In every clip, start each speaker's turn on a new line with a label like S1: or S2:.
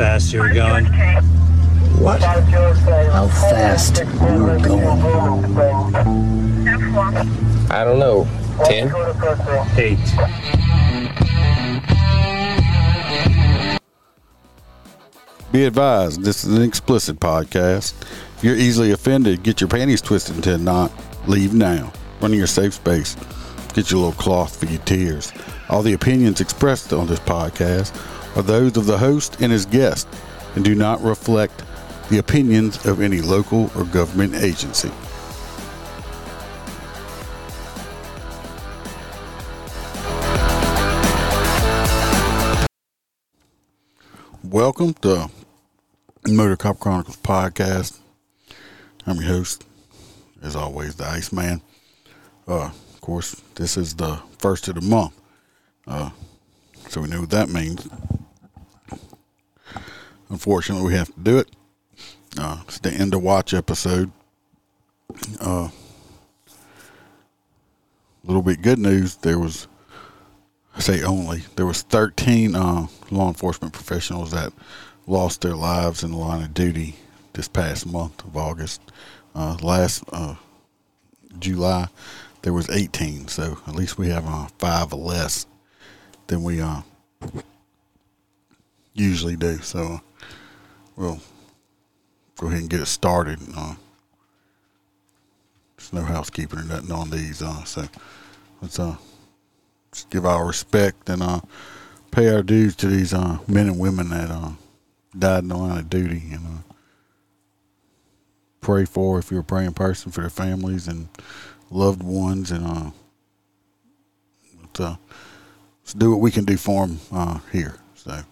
S1: fast you were going?
S2: What? How fast you were going?
S3: I don't know. Ten?
S1: Eight.
S4: Be advised, this is an explicit podcast. If you're easily offended, get your panties twisted into a knot. Leave now. Run in your safe space. Get your little cloth for your tears. All the opinions expressed on this podcast are those of the host and his guest and do not reflect the opinions of any local or government agency. Welcome to Motor Cop Chronicles podcast. I'm your host, as always, the Iceman. Uh, of course, this is the first of the month, uh, so we know what that means. Unfortunately, we have to do it. Uh, it's the end of watch episode. Uh, a little bit good news. There was, I say only, there was 13 uh, law enforcement professionals that lost their lives in the line of duty this past month of August. Uh, last uh, July, there was 18, so at least we have uh, five less than we uh, usually do. So we'll go ahead and get it started. Uh, there's no housekeeping or nothing on these, uh, so let's uh, just give our respect and uh, pay our dues to these uh, men and women that uh, died in the line of duty and uh, pray for if you're a praying person for their families and loved ones and uh, let's, uh, let's do what we can do for them uh, here. So.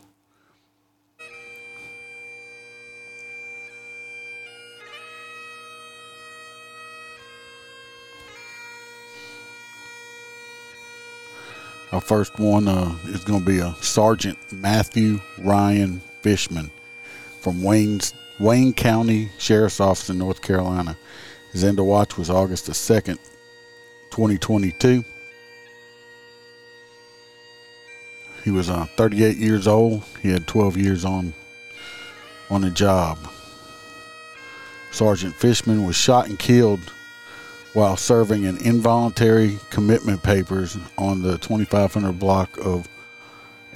S4: Our first one uh, is going to be a Sergeant Matthew Ryan Fishman from Wayne's Wayne County Sheriff's Office in North Carolina. His end of watch was August the 2nd, 2022. He was uh, 38 years old. He had 12 years on on the job. Sergeant Fishman was shot and killed while serving an involuntary commitment papers on the 2500 block of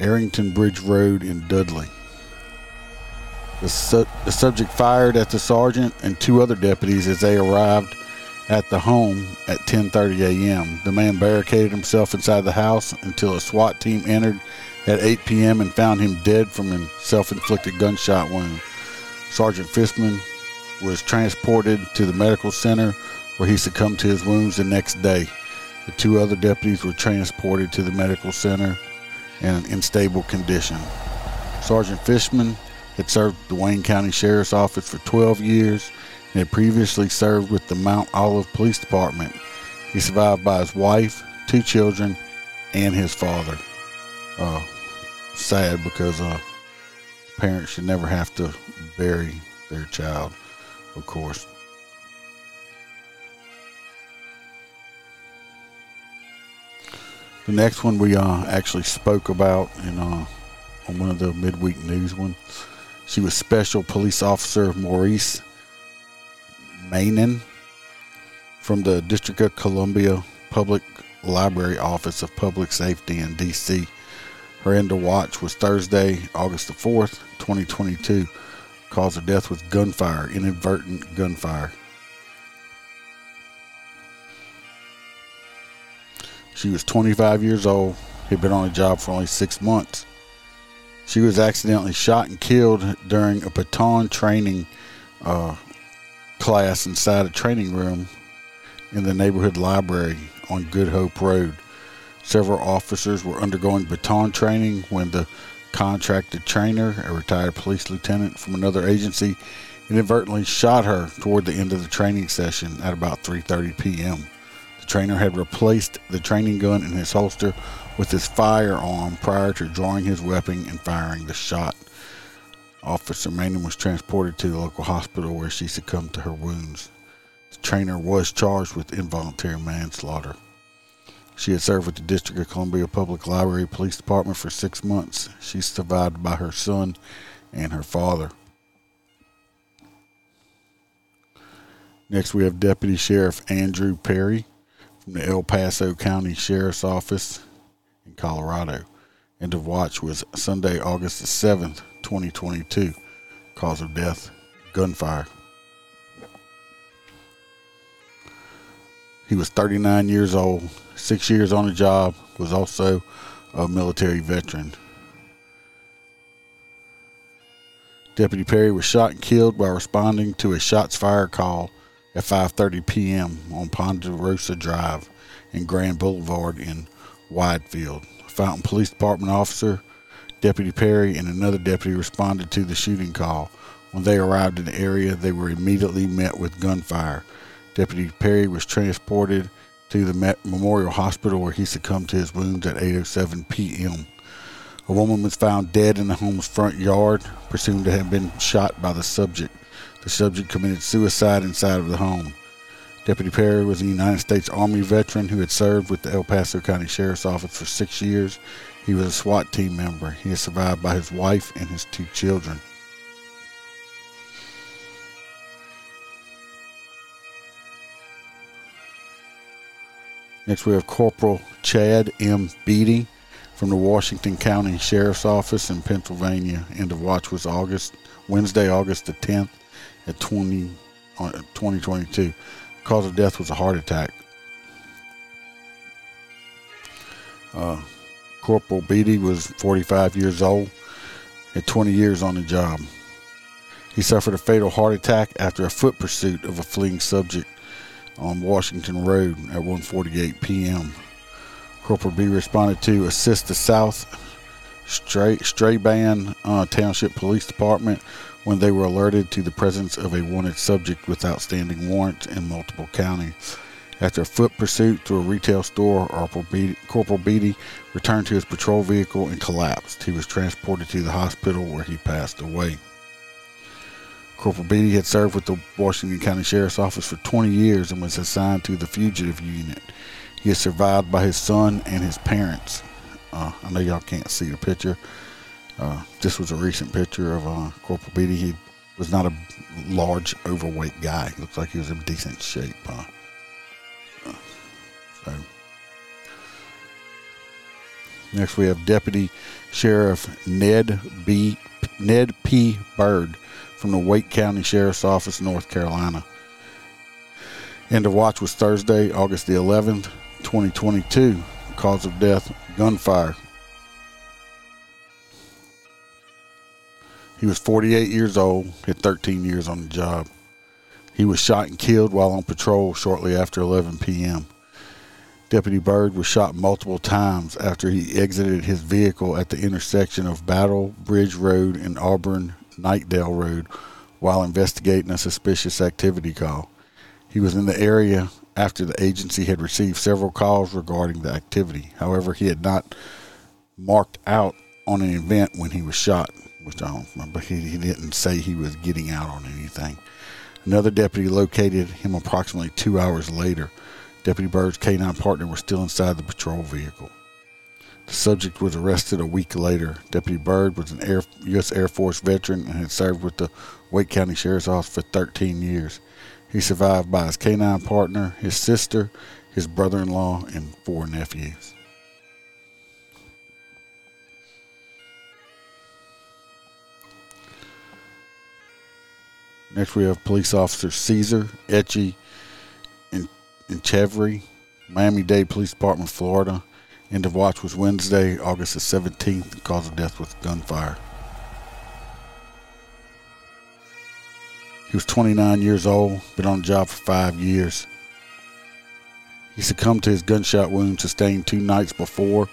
S4: Arrington Bridge Road in Dudley. The, su- the subject fired at the sergeant and two other deputies as they arrived at the home at 10:30 a.m. The man barricaded himself inside the house until a SWAT team entered at 8 p.m. and found him dead from a self-inflicted gunshot wound. Sergeant Fishman was transported to the medical center where he succumbed to his wounds the next day. The two other deputies were transported to the medical center and in an unstable condition. Sergeant Fishman had served the Wayne County Sheriff's Office for 12 years and had previously served with the Mount Olive Police Department. He survived by his wife, two children, and his father. Uh, sad because uh, parents should never have to bury their child, of course. The next one we uh, actually spoke about in uh, on one of the midweek news ones. She was Special Police Officer Maurice Mainin from the District of Columbia Public Library Office of Public Safety in D.C. Her end of watch was Thursday, August the 4th, 2022. Cause of death was gunfire, inadvertent gunfire. She was 25 years old, had been on the job for only six months. She was accidentally shot and killed during a baton training uh, class inside a training room in the neighborhood library on Good Hope Road. Several officers were undergoing baton training when the contracted trainer, a retired police lieutenant from another agency, inadvertently shot her toward the end of the training session at about 3:30 p.m. The trainer had replaced the training gun in his holster with his firearm prior to drawing his weapon and firing the shot. Officer Manin was transported to the local hospital where she succumbed to her wounds. The trainer was charged with involuntary manslaughter. She had served with the District of Columbia Public Library Police Department for six months. She's survived by her son and her father. Next, we have Deputy Sheriff Andrew Peery from the El Paso County Sheriff's Office in Colorado. End of watch was Sunday, August 7th, 2022. Cause of death, gunfire. He was 39 years old, six years on the job, was also a military veteran. Deputy Peery was shot and killed while responding to a shots fired call at 5:30 p.m. on Ponderosa Drive and Grand Boulevard in Widefield. Fountain Police Department officer Deputy Peery and another deputy responded to the shooting call. When they arrived in the area, they were immediately met with gunfire. Deputy Peery was transported to the Memorial Hospital where he succumbed to his wounds at 8:07 p.m. A woman was found dead in the home's front yard, presumed to have been shot by the subject. The subject committed suicide inside of the home. Deputy Peery was a United States Army veteran who had served with the El Paso County Sheriff's Office for six years. He was a SWAT team member. He is survived by his wife and his two children. Next, we have Corporal Chad M. Beatty from the Washington County Sheriff's Office in Pennsylvania. End of watch was August Wednesday, August the 10th at 20, uh, 2022. Cause of death was a heart attack. Uh, Corporal Beatty was 45 years old, had 20 years on the job. He suffered a fatal heart attack after a foot pursuit of a fleeing subject on Washington Road at 1:48 p.m. Corporal B responded to assist the South Stray, Strabane uh, Township Police Department when they were alerted to the presence of a wanted subject with outstanding warrants in multiple counties. After a foot pursuit through a retail store, Corporal Beatty returned to his patrol vehicle and collapsed. He was transported to the hospital where he passed away. Corporal Beatty had served with the Washington County Sheriff's Office for 20 years and was assigned to the fugitive unit. He is survived by his son and his parents. Uh, I know y'all can't see the picture. Uh, this was a recent picture of uh, Corporal Beatty. He was not a large, overweight guy. He looks like he was in decent shape. Uh, so. Next, we have Deputy Sheriff Ned B. Ned P. Byrd from the Wake County Sheriff's Office, North Carolina. End of watch was Thursday, August the 11th, 2022. Cause of death, gunfire. He was 48 years old, had 13 years on the job. He was shot and killed while on patrol shortly after 11 p.m. Deputy Byrd was shot multiple times after he exited his vehicle at the intersection of Battle Bridge Road and Auburn Knightdale Road while investigating a suspicious activity call. He was in the area after the agency had received several calls regarding the activity. However, he had not marked out on an event when he was shot, which I don't remember. He, he didn't say he was getting out on anything. Another deputy located him approximately two hours later. Deputy Byrd's canine partner was still inside the patrol vehicle. The subject was arrested a week later. Deputy Byrd was an Air, U.S. Air Force veteran and had served with the Wake County Sheriff's Office for 13 years. He survived by his canine partner, his sister, his brother in law, and four nephews. Next, we have police officer Cesar Etchie in, in Chevry, Miami Dade Police Department, Florida. End of watch was Wednesday, August the 17th. The cause of death was gunfire. He was 29 years old, been on the job for five years. He succumbed to his gunshot wound sustained two nights before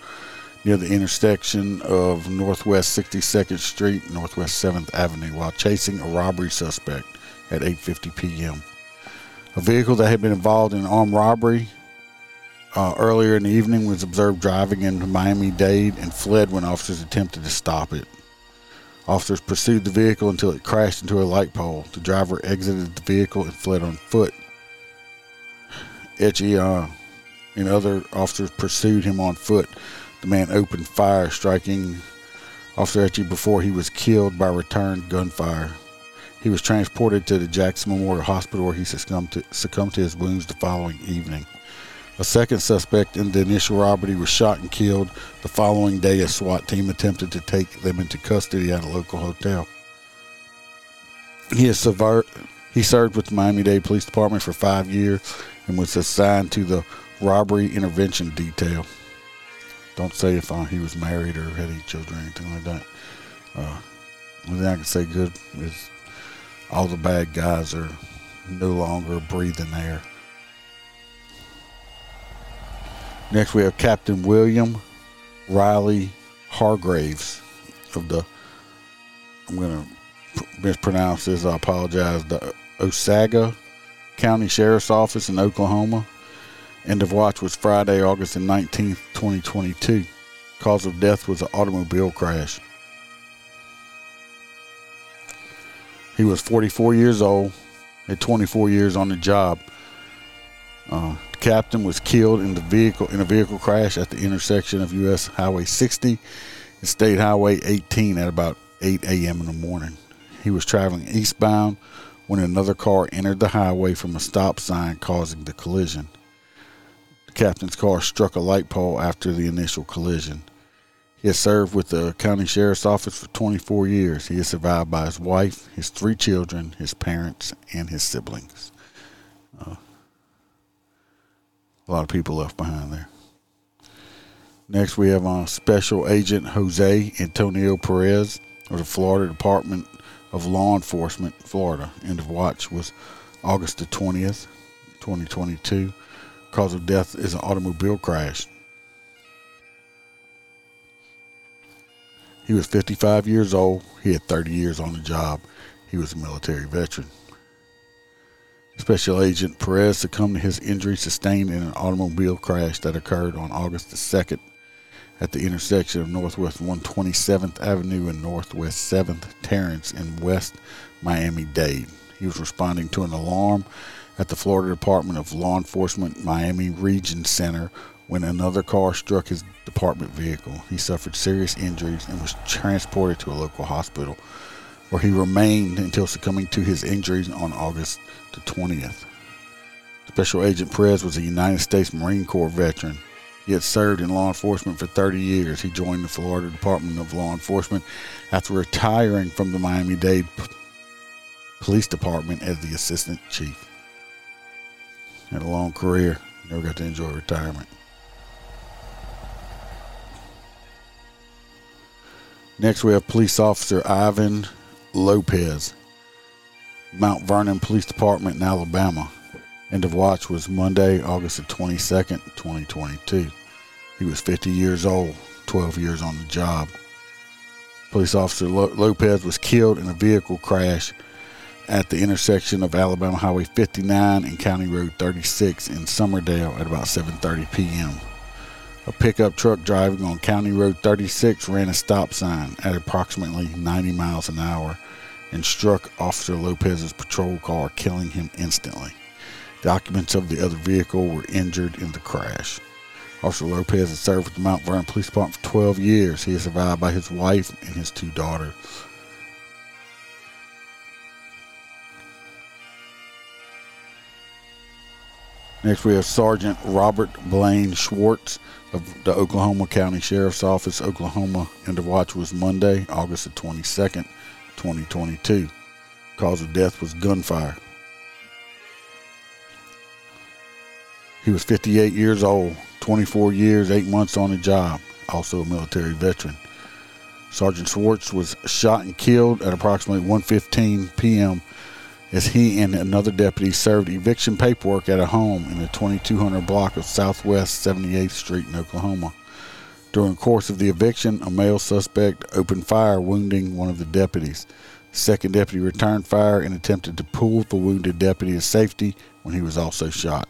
S4: near the intersection of Northwest 62nd Street and Northwest 7th Avenue while chasing a robbery suspect at 8:50 p.m. A vehicle that had been involved in an armed robbery uh, earlier in the evening was observed driving into Miami Dade and fled when officers attempted to stop it. Officers pursued the vehicle until it crashed into a light pole. The driver exited the vehicle and fled on foot. Etchie uh, and other officers pursued him on foot. The man opened fire, striking Officer Etche before he was killed by return gunfire. He was transported to the Jackson Memorial Hospital where he succumbed to, succumbed to his wounds the following evening. A second suspect in the initial robbery was shot and killed the following day. A SWAT team attempted to take them into custody at a local hotel. He, is sever- he served with the Miami Dade Police Department for five years and was assigned to the robbery intervention detail. Don't say if uh, he was married or had any children or anything like that. Uh, the thing I can say good is all the bad guys are no longer breathing air. Next, we have Captain William Riley Hargraves of the, I'm going to mispronounce this, I apologize, the Osage County Sheriff's Office in Oklahoma. End of watch was Friday, August 19th, 2022. Cause of death was an automobile crash. He was 44 years old, had 24 years on the job. Uh, the captain was killed in the vehicle in a vehicle crash at the intersection of U.S. Highway 60 and State Highway 18 at about 8 a.m. in the morning. He was traveling eastbound when another car entered the highway from a stop sign, causing the collision. The captain's car struck a light pole after the initial collision. He has served with the county sheriff's office for 24 years. He is survived by his wife, his three children, his parents, and his siblings. Uh, a lot of people left behind there. Next, we have uh, Special Agent Jose Antonio Perez of the Florida Department of Law Enforcement, Florida. End of watch was August the 20th, 2022. Cause of death is an automobile crash. He was 55 years old. He had 30 years on the job. He was a military veteran. Special Agent Perez succumbed to his injury sustained in an automobile crash that occurred on August the 2nd at the intersection of Northwest 127th Avenue and Northwest 7th Terrace in West Miami Dade. He was responding to an alarm at the Florida Department of Law Enforcement Miami Region Center when another car struck his department vehicle. He suffered serious injuries and was transported to a local hospital where he remained until succumbing to his injuries on August the 20th. Special Agent Perez was a United States Marine Corps veteran. He had served in law enforcement for 30 years. He joined the Florida Department of Law Enforcement after retiring from the Miami Dade Police Department as the Assistant Chief. Had a long career, never got to enjoy retirement. Next, we have Police Officer Ivan Lopez, Mount Vernon Police Department in Alabama. End of watch was Monday, August the 22nd, 2022. He was 50 years old, 12 years on the job. Police Officer Lopez was killed in a vehicle crash at the intersection of Alabama Highway 59 and County Road 36 in Summerdale at about 7:30 p.m. A pickup truck driving on County Road 36 ran a stop sign at approximately 90 miles an hour and struck Officer Lopez's patrol car, killing him instantly. The occupants of the other vehicle were injured in the crash. Officer Lopez has served with the Mount Vernon Police Department for 12 years. He is survived by his wife and his two daughters. Next, we have Sergeant Robert Blaine Schwartz of the Oklahoma County Sheriff's Office, Oklahoma. End of watch was Monday, August the 22nd, 2022. Cause of death was gunfire. He was 58 years old, 24 years, 8 months on the job, also a military veteran. Sergeant Schwartz was shot and killed at approximately 1:15 p.m. as he and another deputy served eviction paperwork at a home in the 2200 block of Southwest 78th Street in Oklahoma. During the course of the eviction, a male suspect opened fire, wounding one of the deputies. The second deputy returned fire and attempted to pull the wounded deputy to safety when he was also shot.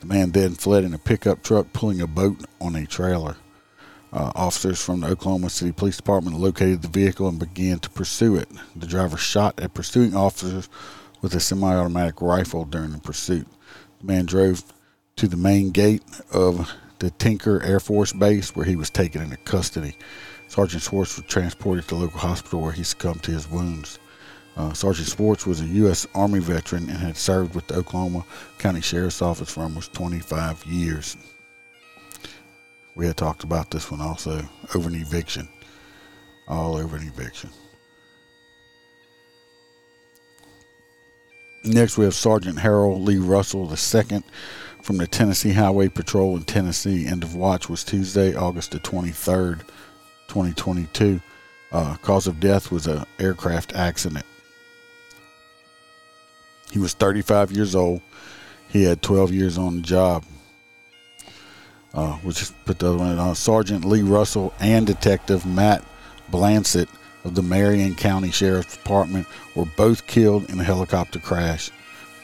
S4: The man then fled in a pickup truck pulling a boat on a trailer. Uh, officers from the Oklahoma City Police Department located the vehicle and began to pursue it. The driver shot at pursuing officers with a semi automatic rifle during the pursuit. The man drove to the main gate of the Tinker Air Force Base where he was taken into custody. Sergeant Schwartz was transported to the local hospital where he succumbed to his wounds. Uh, Sergeant Schwartz was a U.S. Army veteran and had served with the Oklahoma County Sheriff's Office for almost 25 years. We had talked about this one also over an eviction, all over an eviction. Next, we have Sergeant Harold Lee Russell II from the Tennessee Highway Patrol in Tennessee. End of watch was Tuesday, August the 23rd, 2022. Uh, cause of death was an aircraft accident. He was 35 years old. He had 12 years on the job. Uh, we'll just put the other one on. Sergeant Lee Russell and Detective Matt Blansett of the Marion County Sheriff's Department were both killed in a helicopter crash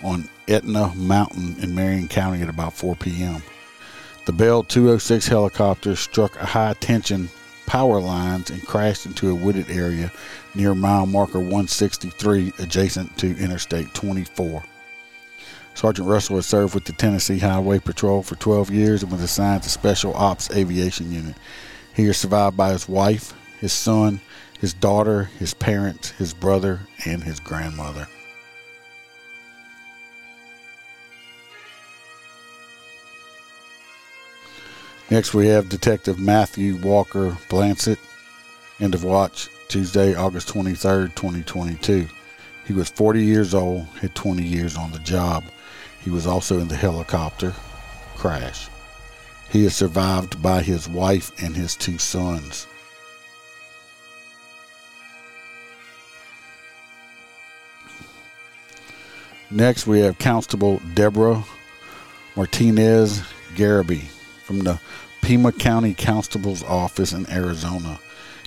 S4: on Aetna Mountain in Marion County at about 4 p.m. The Bell 206 helicopter struck a high tension power lines and crashed into a wooded area near mile marker 163 adjacent to Interstate 24. Sergeant Russell has served with the Tennessee Highway Patrol for 12 years and was assigned to Special Ops Aviation Unit. He is survived by his wife, his son, his daughter, his parents, his brother, and his grandmother. Next, we have Detective Matthew Walker Blansett. End of watch Tuesday, August 23rd, 2022. He was 40 years old, had 20 years on the job. He was also in the helicopter crash. He is survived by his wife and his two sons. Next, we have Constable Deborah Martinez Garibay from the Pima County Constable's Office in Arizona.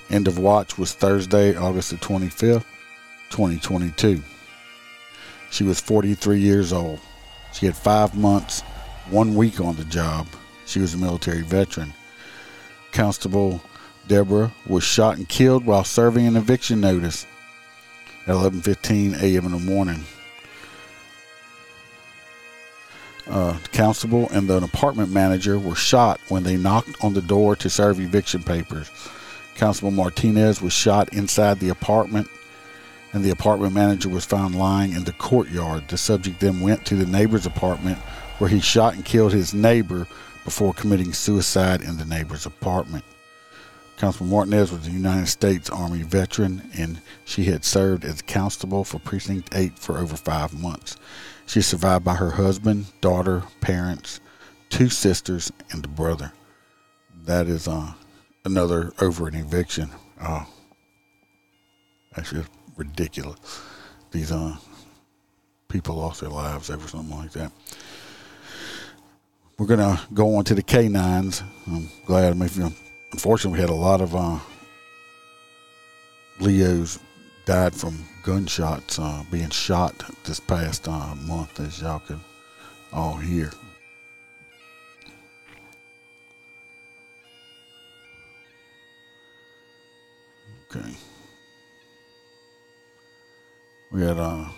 S4: End of watch was Thursday, August the 25th, 2022. She was 43 years old. She had five months, one week on the job. She was a military veteran. Constable Deborah was shot and killed while serving an eviction notice at 11:15 a.m. in the morning. Uh, constable and the apartment manager were shot when they knocked on the door to serve eviction papers. Constable Martinez was shot inside the apartment, and the apartment manager was found lying in the courtyard. The subject then went to the neighbor's apartment where he shot and killed his neighbor before committing suicide in the neighbor's apartment. Constable Martinez was a United States Army veteran, and she had served as constable for Precinct 8 for over five months. She is survived by her husband, daughter, parents, two sisters, and a brother. That is uh, another over an eviction. Oh, that's just ridiculous. These uh, people lost their lives over something like that. We're gonna go on to the canines. I'm glad. I mean, unfortunately, we had a lot of uh, Leos died from gunshots uh, being shot this past uh, month, as y'all can all hear. Okay. We had uh,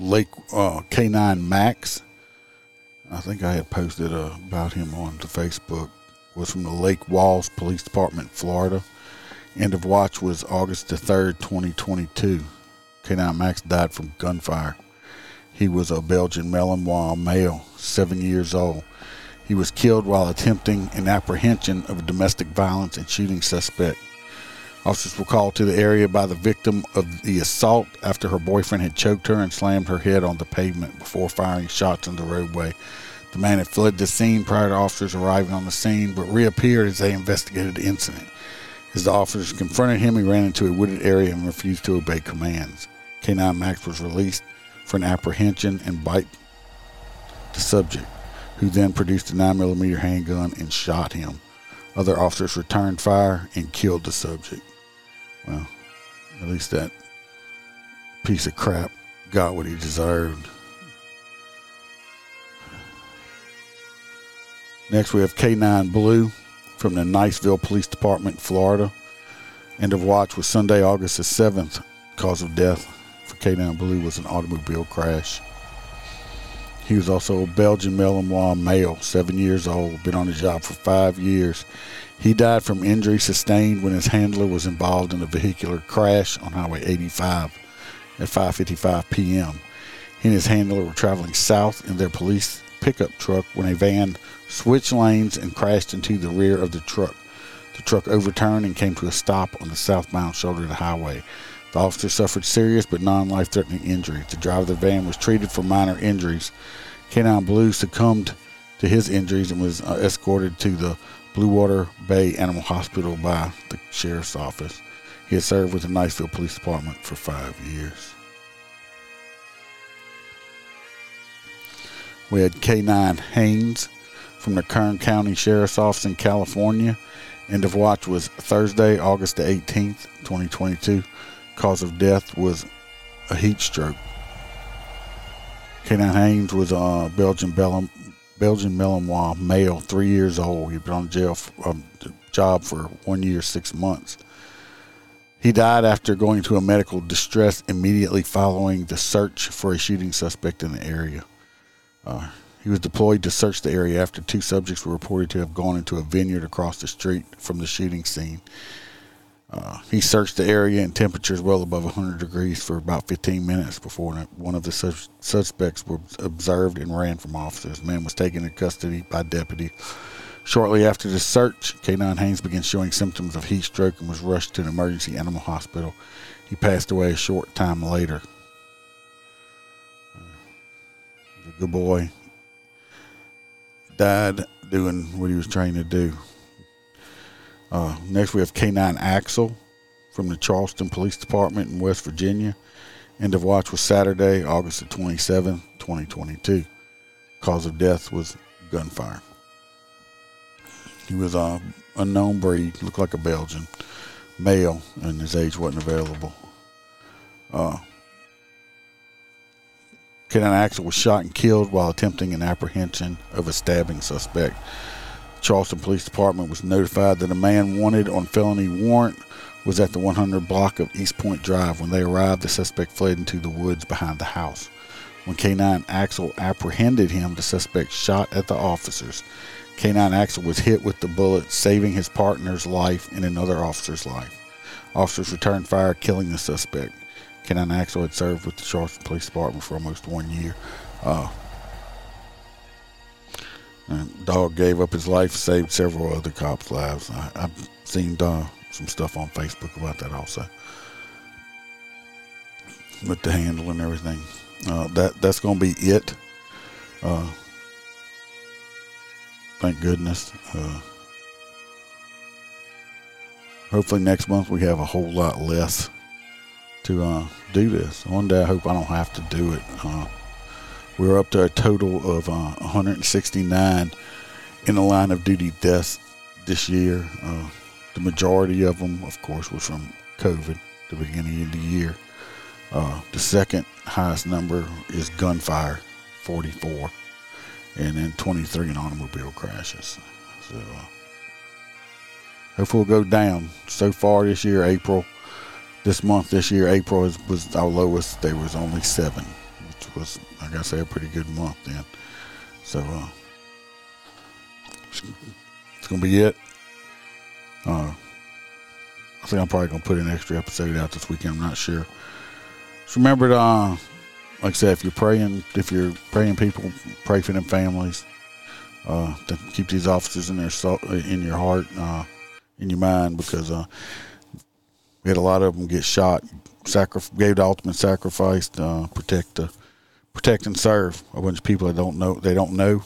S4: Lake uh, K9 Max. I think I had posted uh, about him on the Facebook. Was from the Lake Wales Police Department, Florida. End of watch was August the 3rd, 2022. K9 Max died from gunfire. He was a Belgian Malinois male, seven years old. He was killed while attempting an apprehension of a domestic violence and shooting suspect. Officers were called to the area by the victim of the assault after her boyfriend had choked her and slammed her head on the pavement before firing shots in the roadway. The man had fled the scene prior to officers arriving on the scene, but reappeared as they investigated the incident. As the officers confronted him, he ran into a wooded area and refused to obey commands. K9 Max was released for an apprehension and bite the subject, who then produced a 9mm handgun and shot him. Other officers returned fire and killed the subject. Well, at least that piece of crap got what he deserved. Next, we have K9 Blue from the Niceville Police Department, Florida. End of watch was Sunday, August the 7th. Cause of death for K9 Blue was an automobile crash. He was also a Belgian Malinois male, seven years old, been on the job for five years. He died from injury sustained when his handler was involved in a vehicular crash on Highway 85 at 5:55 p.m. He and his handler were traveling south in their police pickup truck when a van switched lanes and crashed into the rear of the truck. The truck overturned and came to a stop on the southbound shoulder of the highway. The officer suffered serious but non life threatening injuries. The driver of the van was treated for minor injuries. Canine Blue succumbed to his injuries and was uh, escorted to the Blue Water Bay Animal Hospital by the sheriff's office. He had served with the Niceville Police Department for five years. We had K9 Haynes from the Kern County Sheriff's Office in California. End of watch was Thursday, August the 18th, 2022. Cause of death was a heat stroke. K9 Haynes was a Belgian Bellum, Belgian Malinois male, three years old. He'd been on jail for, um, job for one year, six months. He died after going to a medical distress immediately following the search for a shooting suspect in the area. Uh, he was deployed to search the area after two subjects were reported to have gone into a vineyard across the street from the shooting scene. Uh, he searched the area in temperatures well above 100 degrees for about 15 minutes before one of the sus- suspects was observed and ran from officers. The man was taken into custody by deputy. Shortly after the search, K9 Haynes began showing symptoms of heat stroke and was rushed to an emergency animal hospital. He passed away a short time later. Uh, good boy. Died doing what he was trained to do. Uh, next, we have K9 Axel from the Charleston Police Department in West Virginia. End of watch was Saturday, August the 27th, 2022. Cause of death was gunfire. He was a unknown breed, looked like a Belgian male, and his age wasn't available. Uh, K9 Axel was shot and killed while attempting an apprehension of a stabbing suspect. Charleston Police Department was notified that a man wanted on felony warrant was at the 100 block of East Point Drive. When they arrived, the suspect fled into the woods behind the house. When K9 Axel apprehended him, the suspect shot at the officers. K9 Axel was hit with the bullet, saving his partner's life and another officer's life. Officers returned fire, killing the suspect. K9 Axel had served with the Charleston Police Department for almost one year. Uh, dog gave up his life, saved several other cops' lives. I, have seen uh, some stuff on Facebook about that also, with the handle and everything. Uh, that that's going to be it. Uh, thank goodness. Uh, hopefully next month we have a whole lot less to uh, do this. One day I hope I don't have to do it. Uh, we're up to a total of uh, 169 in the line of duty deaths this year. Uh, the majority of them, of course, was from COVID, the beginning of the year. Uh, the second highest number is gunfire, 44, and then 23 in automobile crashes. So hopefully we'll go down. So far this year, April, this month, this year, April was, was our lowest. There was only seven, which was, like I say, a pretty good month then. So uh, it's gonna be it. Uh, I think I'm probably gonna put an extra episode out this weekend. I'm not sure. Just remember to, uh, like I said, if you're praying, if you're praying, people pray for them families. Uh, to keep these officers in their in your heart, uh, in your mind, because uh, we had a lot of them get shot, sacrif- gave the ultimate sacrifice to uh, protect protect and serve a bunch of people that don't know they don't know,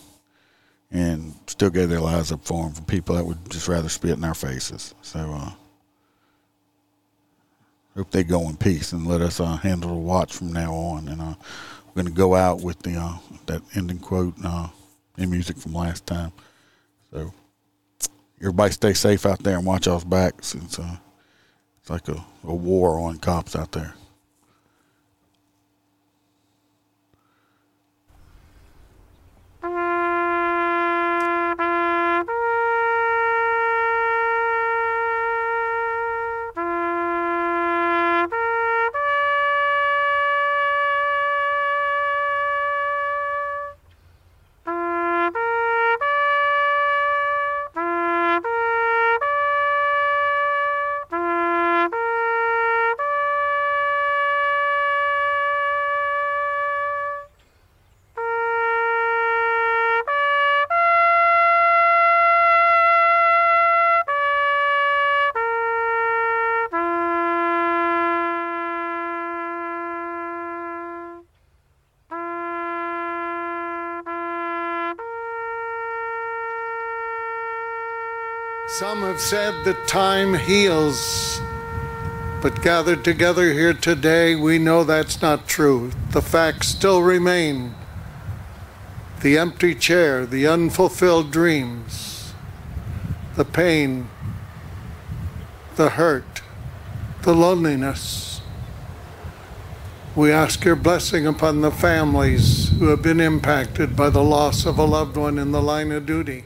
S4: and still gave their lives up for them for people that would just rather spit in our faces. So. Uh, hope they go in peace and let us uh, handle the watch from now on. And uh, we're going to go out with the uh, that ending quote uh, in music from last time. So everybody stay safe out there and watch y'all's back since like a, a war on cops out there.
S1: Have said that time heals, but gathered together here today, we know that's not true. The facts still remain the empty chair, the unfulfilled dreams, the pain, the hurt, the loneliness. We ask your blessing upon the families who have been impacted by the loss of a loved one in the line of duty.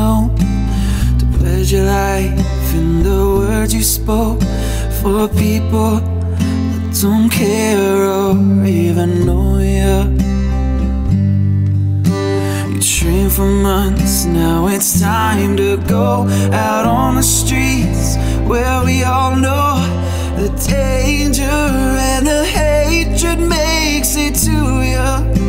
S5: It to pledge your life in the words you spoke for people that don't care or even know you. You trained for months, now it's time to go out on the streets where we all know the danger and the hatred makes it to you.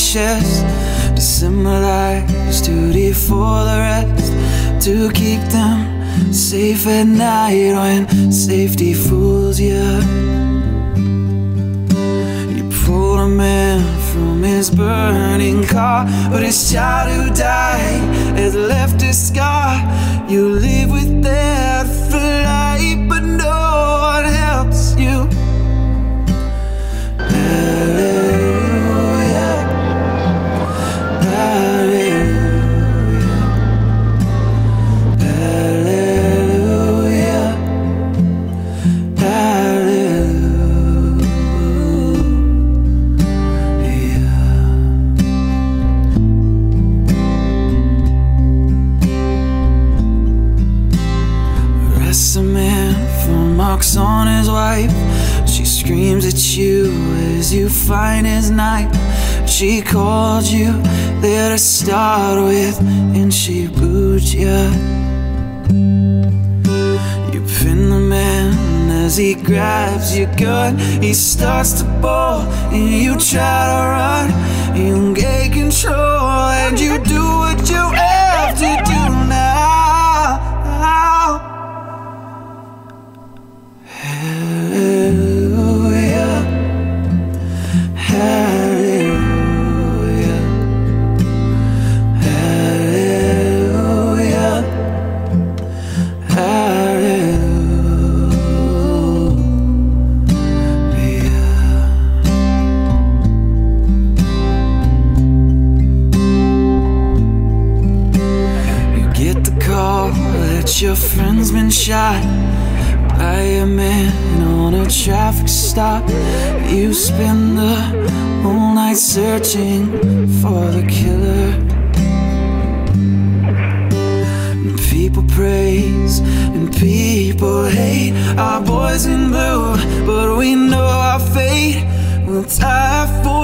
S5: Chest to symbolize duty for the rest, to keep them safe at night when safety fools you. You pulled a man from his burning car, but his child who died has left a scar. You live his knife. She called you there to start with, and she booed you. You pin the man as he grabs your gun. He starts to ball, and you try to run. You get will die for